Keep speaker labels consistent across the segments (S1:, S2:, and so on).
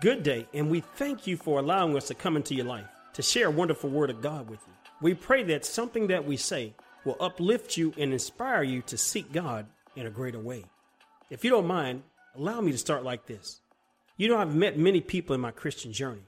S1: Good day, and we thank you for allowing us to come into your life to share a wonderful word of God with you. We pray that something that we say will uplift you and inspire you to seek God in a greater way. If you don't mind, allow me to start like this. You know, I've met many people in my Christian journey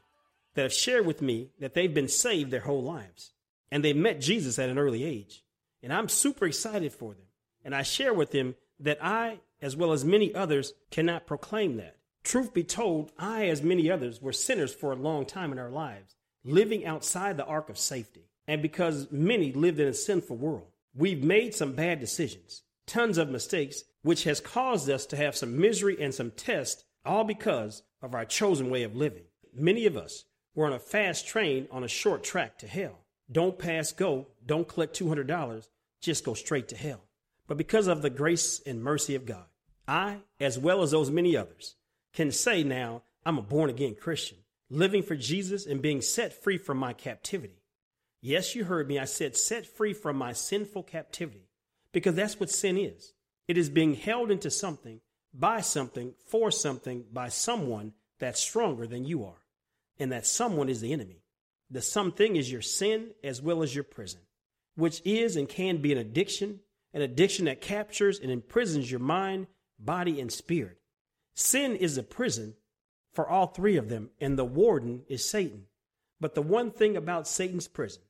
S1: that have shared with me that they've been saved their whole lives and they met Jesus at an early age. And I'm super excited for them. And I share with them that I, as well as many others, cannot proclaim that. Truth be told, I, as many others, were sinners for a long time in our lives, living outside the ark of safety. And because many lived in a sinful world, we've made some bad decisions, tons of mistakes, which has caused us to have some misery and some test, all because of our chosen way of living. Many of us were on a fast train on a short track to hell. Don't pass go, don't collect $200, just go straight to hell. But because of the grace and mercy of God, I, as well as those many others, can say now I'm a born again Christian, living for Jesus and being set free from my captivity. Yes, you heard me. I said set free from my sinful captivity because that's what sin is. It is being held into something, by something, for something, by someone that's stronger than you are. And that someone is the enemy. The something is your sin as well as your prison, which is and can be an addiction, an addiction that captures and imprisons your mind, body, and spirit. Sin is a prison for all three of them, and the warden is Satan. But the one thing about Satan's prison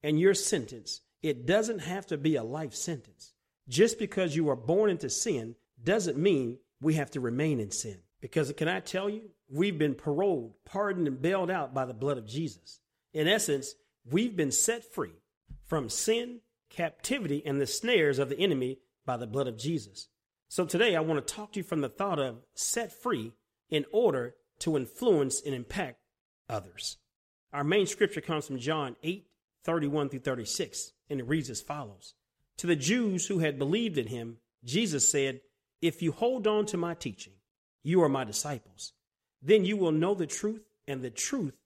S1: and your sentence, it doesn't have to be a life sentence. Just because you are born into sin doesn't mean we have to remain in sin. Because can I tell you, we've been paroled, pardoned, and bailed out by the blood of Jesus. In essence, we've been set free from sin, captivity, and the snares of the enemy by the blood of Jesus. So today I want to talk to you from the thought of set free in order to influence and impact others. Our main scripture comes from John 8, 31 through 36, and it reads as follows. To the Jews who had believed in him, Jesus said, If you hold on to my teaching, you are my disciples. Then you will know the truth, and the truth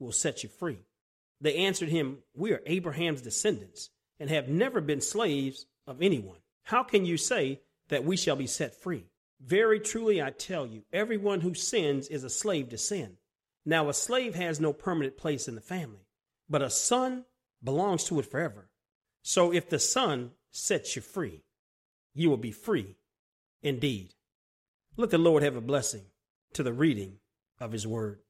S1: will set you free. They answered him, We are Abraham's descendants and have never been slaves of anyone. How can you say that we shall be set free. Very truly, I tell you, everyone who sins is a slave to sin. Now, a slave has no permanent place in the family, but a son belongs to it forever. So if the son sets you free, you will be free indeed. Let the Lord have a blessing to the reading of his word.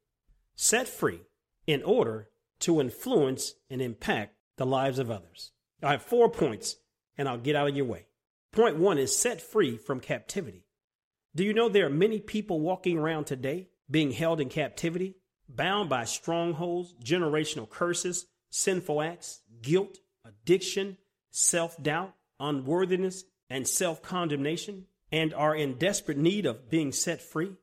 S1: Set free in order to influence and impact the lives of others. I have four points, and I'll get out of your way. Point one is set free from captivity. Do you know there are many people walking around today being held in captivity, bound by strongholds, generational curses, sinful acts, guilt, addiction, self doubt, unworthiness, and self condemnation, and are in desperate need of being set free?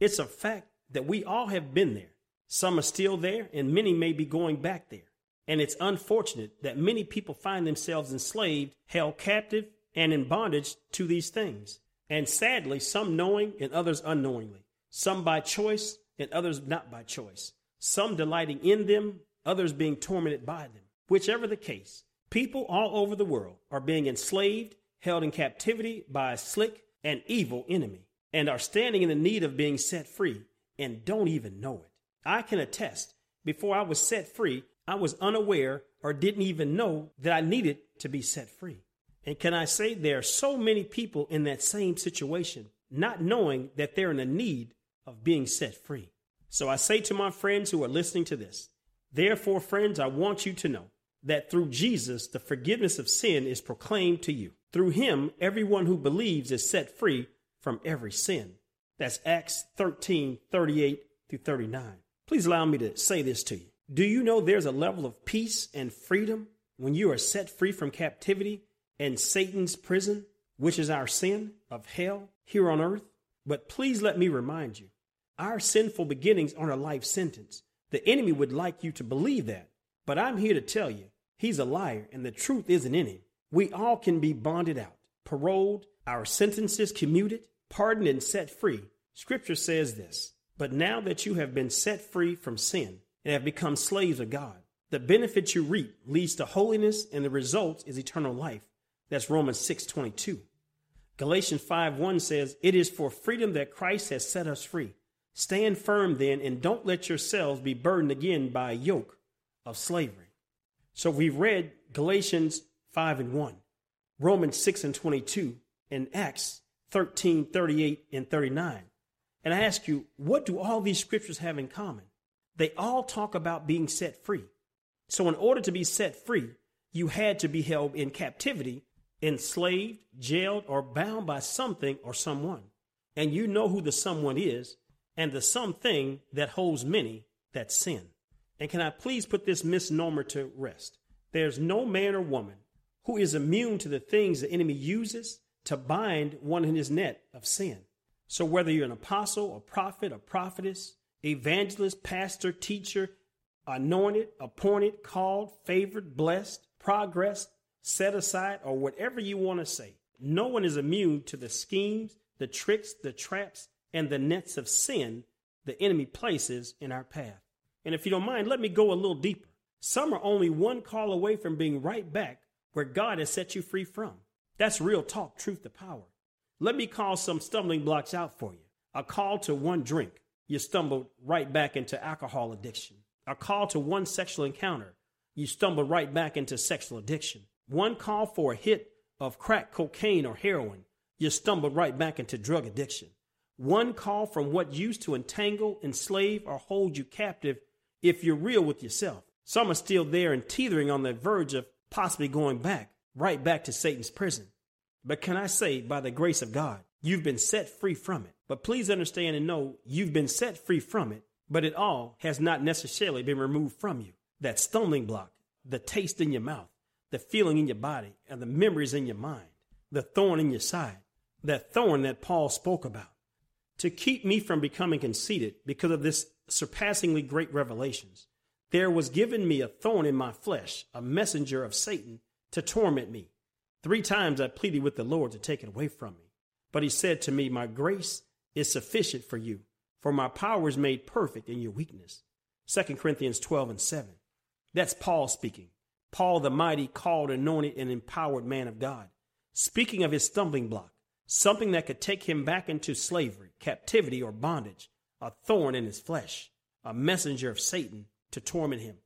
S1: It's a fact that we all have been there. Some are still there, and many may be going back there. And it's unfortunate that many people find themselves enslaved, held captive, and in bondage to these things. And sadly, some knowing and others unknowingly, some by choice and others not by choice, some delighting in them, others being tormented by them. Whichever the case, people all over the world are being enslaved, held in captivity by a slick and evil enemy, and are standing in the need of being set free and don't even know it. I can attest, before I was set free, I was unaware or didn't even know that I needed to be set free. And can I say there are so many people in that same situation, not knowing that they're in a need of being set free. So I say to my friends who are listening to this, therefore, friends, I want you to know that through Jesus, the forgiveness of sin is proclaimed to you. Through him, everyone who believes is set free from every sin. That's Acts 13, 38 through 39. Please allow me to say this to you. Do you know there's a level of peace and freedom when you are set free from captivity and Satan's prison, which is our sin of hell here on earth. But please let me remind you our sinful beginnings aren't a life sentence. The enemy would like you to believe that. But I'm here to tell you, he's a liar and the truth isn't in him. We all can be bonded out, paroled, our sentences commuted, pardoned, and set free. Scripture says this But now that you have been set free from sin and have become slaves of God, the benefit you reap leads to holiness, and the result is eternal life. That's Romans 6:22. Galatians 5:1 says, "It is for freedom that Christ has set us free. Stand firm then, and don't let yourselves be burdened again by a yoke of slavery. So we've read Galatians 5 and 1, Romans 6 and 22, and Acts 13, 38, and 39. And I ask you, what do all these scriptures have in common? They all talk about being set free. So, in order to be set free, you had to be held in captivity, enslaved, jailed, or bound by something or someone. And you know who the someone is, and the something that holds many, that's sin. And can I please put this misnomer to rest? There's no man or woman who is immune to the things the enemy uses to bind one in his net of sin. So whether you're an apostle, a prophet, a prophetess, evangelist, pastor, teacher, anointed, appointed, called, favored, blessed, progressed, set aside, or whatever you want to say, no one is immune to the schemes, the tricks, the traps, and the nets of sin the enemy places in our path. And if you don't mind, let me go a little deeper. Some are only one call away from being right back where God has set you free from. That's real talk, truth to power. Let me call some stumbling blocks out for you. A call to one drink, you stumbled right back into alcohol addiction. A call to one sexual encounter, you stumbled right back into sexual addiction. One call for a hit of crack cocaine or heroin, you stumbled right back into drug addiction. One call from what used to entangle, enslave, or hold you captive if you're real with yourself. Some are still there and teetering on the verge of possibly going back, right back to Satan's prison. But can I say, by the grace of God, you've been set free from it. But please understand and know you've been set free from it, but it all has not necessarily been removed from you. That stumbling block, the taste in your mouth, the feeling in your body, and the memories in your mind, the thorn in your side, that thorn that Paul spoke about. To keep me from becoming conceited because of this surpassingly great revelations, there was given me a thorn in my flesh, a messenger of Satan to torment me. Three times I pleaded with the Lord to take it away from me. But he said to me, My grace is sufficient for you, for my power is made perfect in your weakness. 2 Corinthians 12 and 7. That's Paul speaking. Paul, the mighty, called, anointed, and empowered man of God, speaking of his stumbling block, something that could take him back into slavery, captivity, or bondage, a thorn in his flesh, a messenger of Satan to torment him.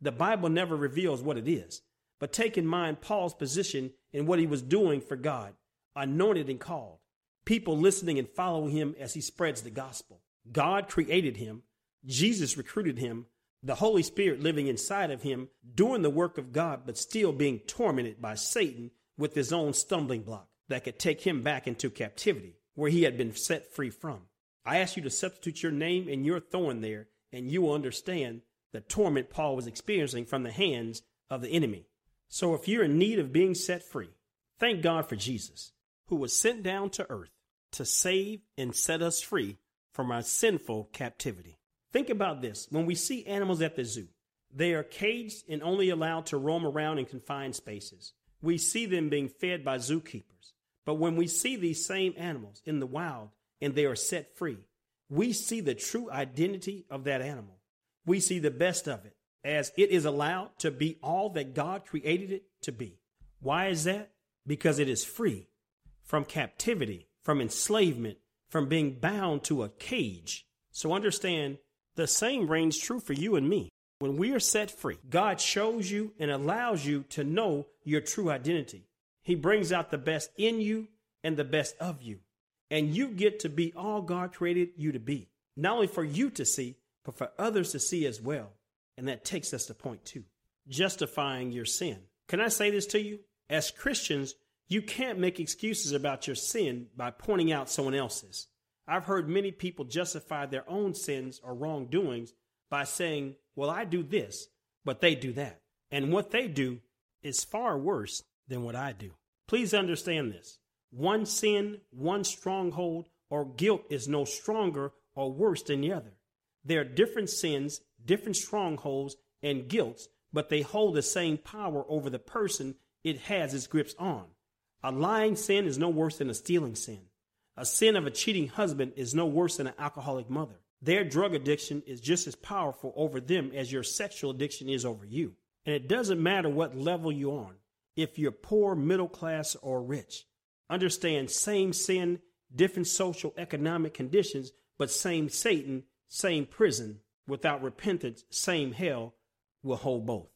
S1: The Bible never reveals what it is, but take in mind Paul's position in what he was doing for God, anointed and called, people listening and following him as he spreads the gospel. God created him, Jesus recruited him, the Holy Spirit living inside of him, doing the work of God, but still being tormented by Satan with his own stumbling block that could take him back into captivity where he had been set free from. I ask you to substitute your name and your thorn there, and you will understand the torment Paul was experiencing from the hands of the enemy. So if you're in need of being set free, thank God for Jesus, who was sent down to earth to save and set us free from our sinful captivity. Think about this. When we see animals at the zoo, they are caged and only allowed to roam around in confined spaces. We see them being fed by zookeepers. But when we see these same animals in the wild and they are set free, we see the true identity of that animal we see the best of it as it is allowed to be all that God created it to be. Why is that? Because it is free from captivity, from enslavement, from being bound to a cage. So understand the same reigns true for you and me. When we are set free, God shows you and allows you to know your true identity. He brings out the best in you and the best of you. And you get to be all God created you to be. Not only for you to see, but for others to see as well. And that takes us to point two justifying your sin. Can I say this to you? As Christians, you can't make excuses about your sin by pointing out someone else's. I've heard many people justify their own sins or wrongdoings by saying, Well, I do this, but they do that. And what they do is far worse than what I do. Please understand this. One sin, one stronghold, or guilt is no stronger or worse than the other. There are different sins, different strongholds, and guilts, but they hold the same power over the person it has its grips on. A lying sin is no worse than a stealing sin. A sin of a cheating husband is no worse than an alcoholic mother. Their drug addiction is just as powerful over them as your sexual addiction is over you. And it doesn't matter what level you're on, if you're poor, middle class, or rich. Understand same sin, different social economic conditions, but same Satan, same prison, without repentance, same hell will hold both.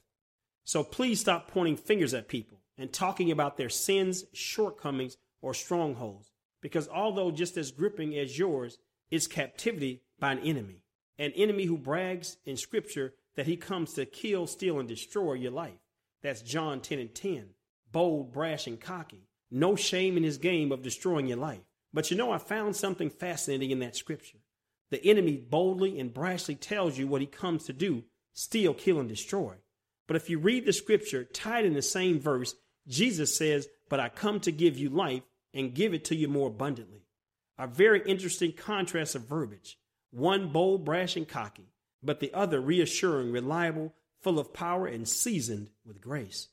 S1: So please stop pointing fingers at people and talking about their sins, shortcomings, or strongholds, because although just as gripping as yours is captivity by an enemy, an enemy who brags in scripture that he comes to kill, steal, and destroy your life. That's John 10 and 10. Bold, brash, and cocky. No shame in his game of destroying your life. But you know, I found something fascinating in that scripture. The enemy boldly and brashly tells you what he comes to do steal, kill, and destroy. But if you read the scripture tied in the same verse, Jesus says, But I come to give you life and give it to you more abundantly. A very interesting contrast of verbiage. One bold, brash, and cocky, but the other reassuring, reliable, full of power, and seasoned with grace.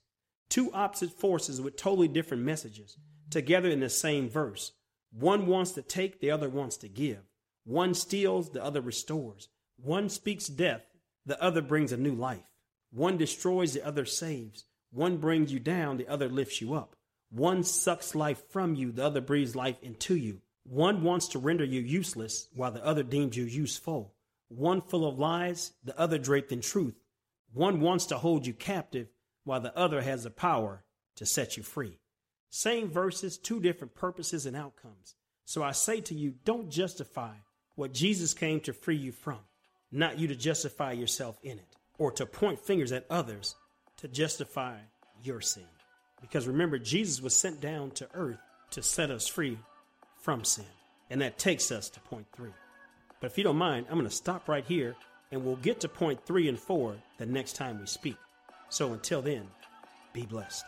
S1: Two opposite forces with totally different messages, together in the same verse. One wants to take, the other wants to give. One steals, the other restores. One speaks death, the other brings a new life. One destroys, the other saves. One brings you down, the other lifts you up. One sucks life from you, the other breathes life into you. One wants to render you useless, while the other deems you useful. One full of lies, the other draped in truth. One wants to hold you captive, while the other has the power to set you free. Same verses, two different purposes and outcomes. So I say to you, don't justify what Jesus came to free you from, not you to justify yourself in it, or to point fingers at others to justify your sin. Because remember, Jesus was sent down to earth to set us free from sin. And that takes us to point three. But if you don't mind, I'm going to stop right here and we'll get to point three and four the next time we speak. So until then, be blessed.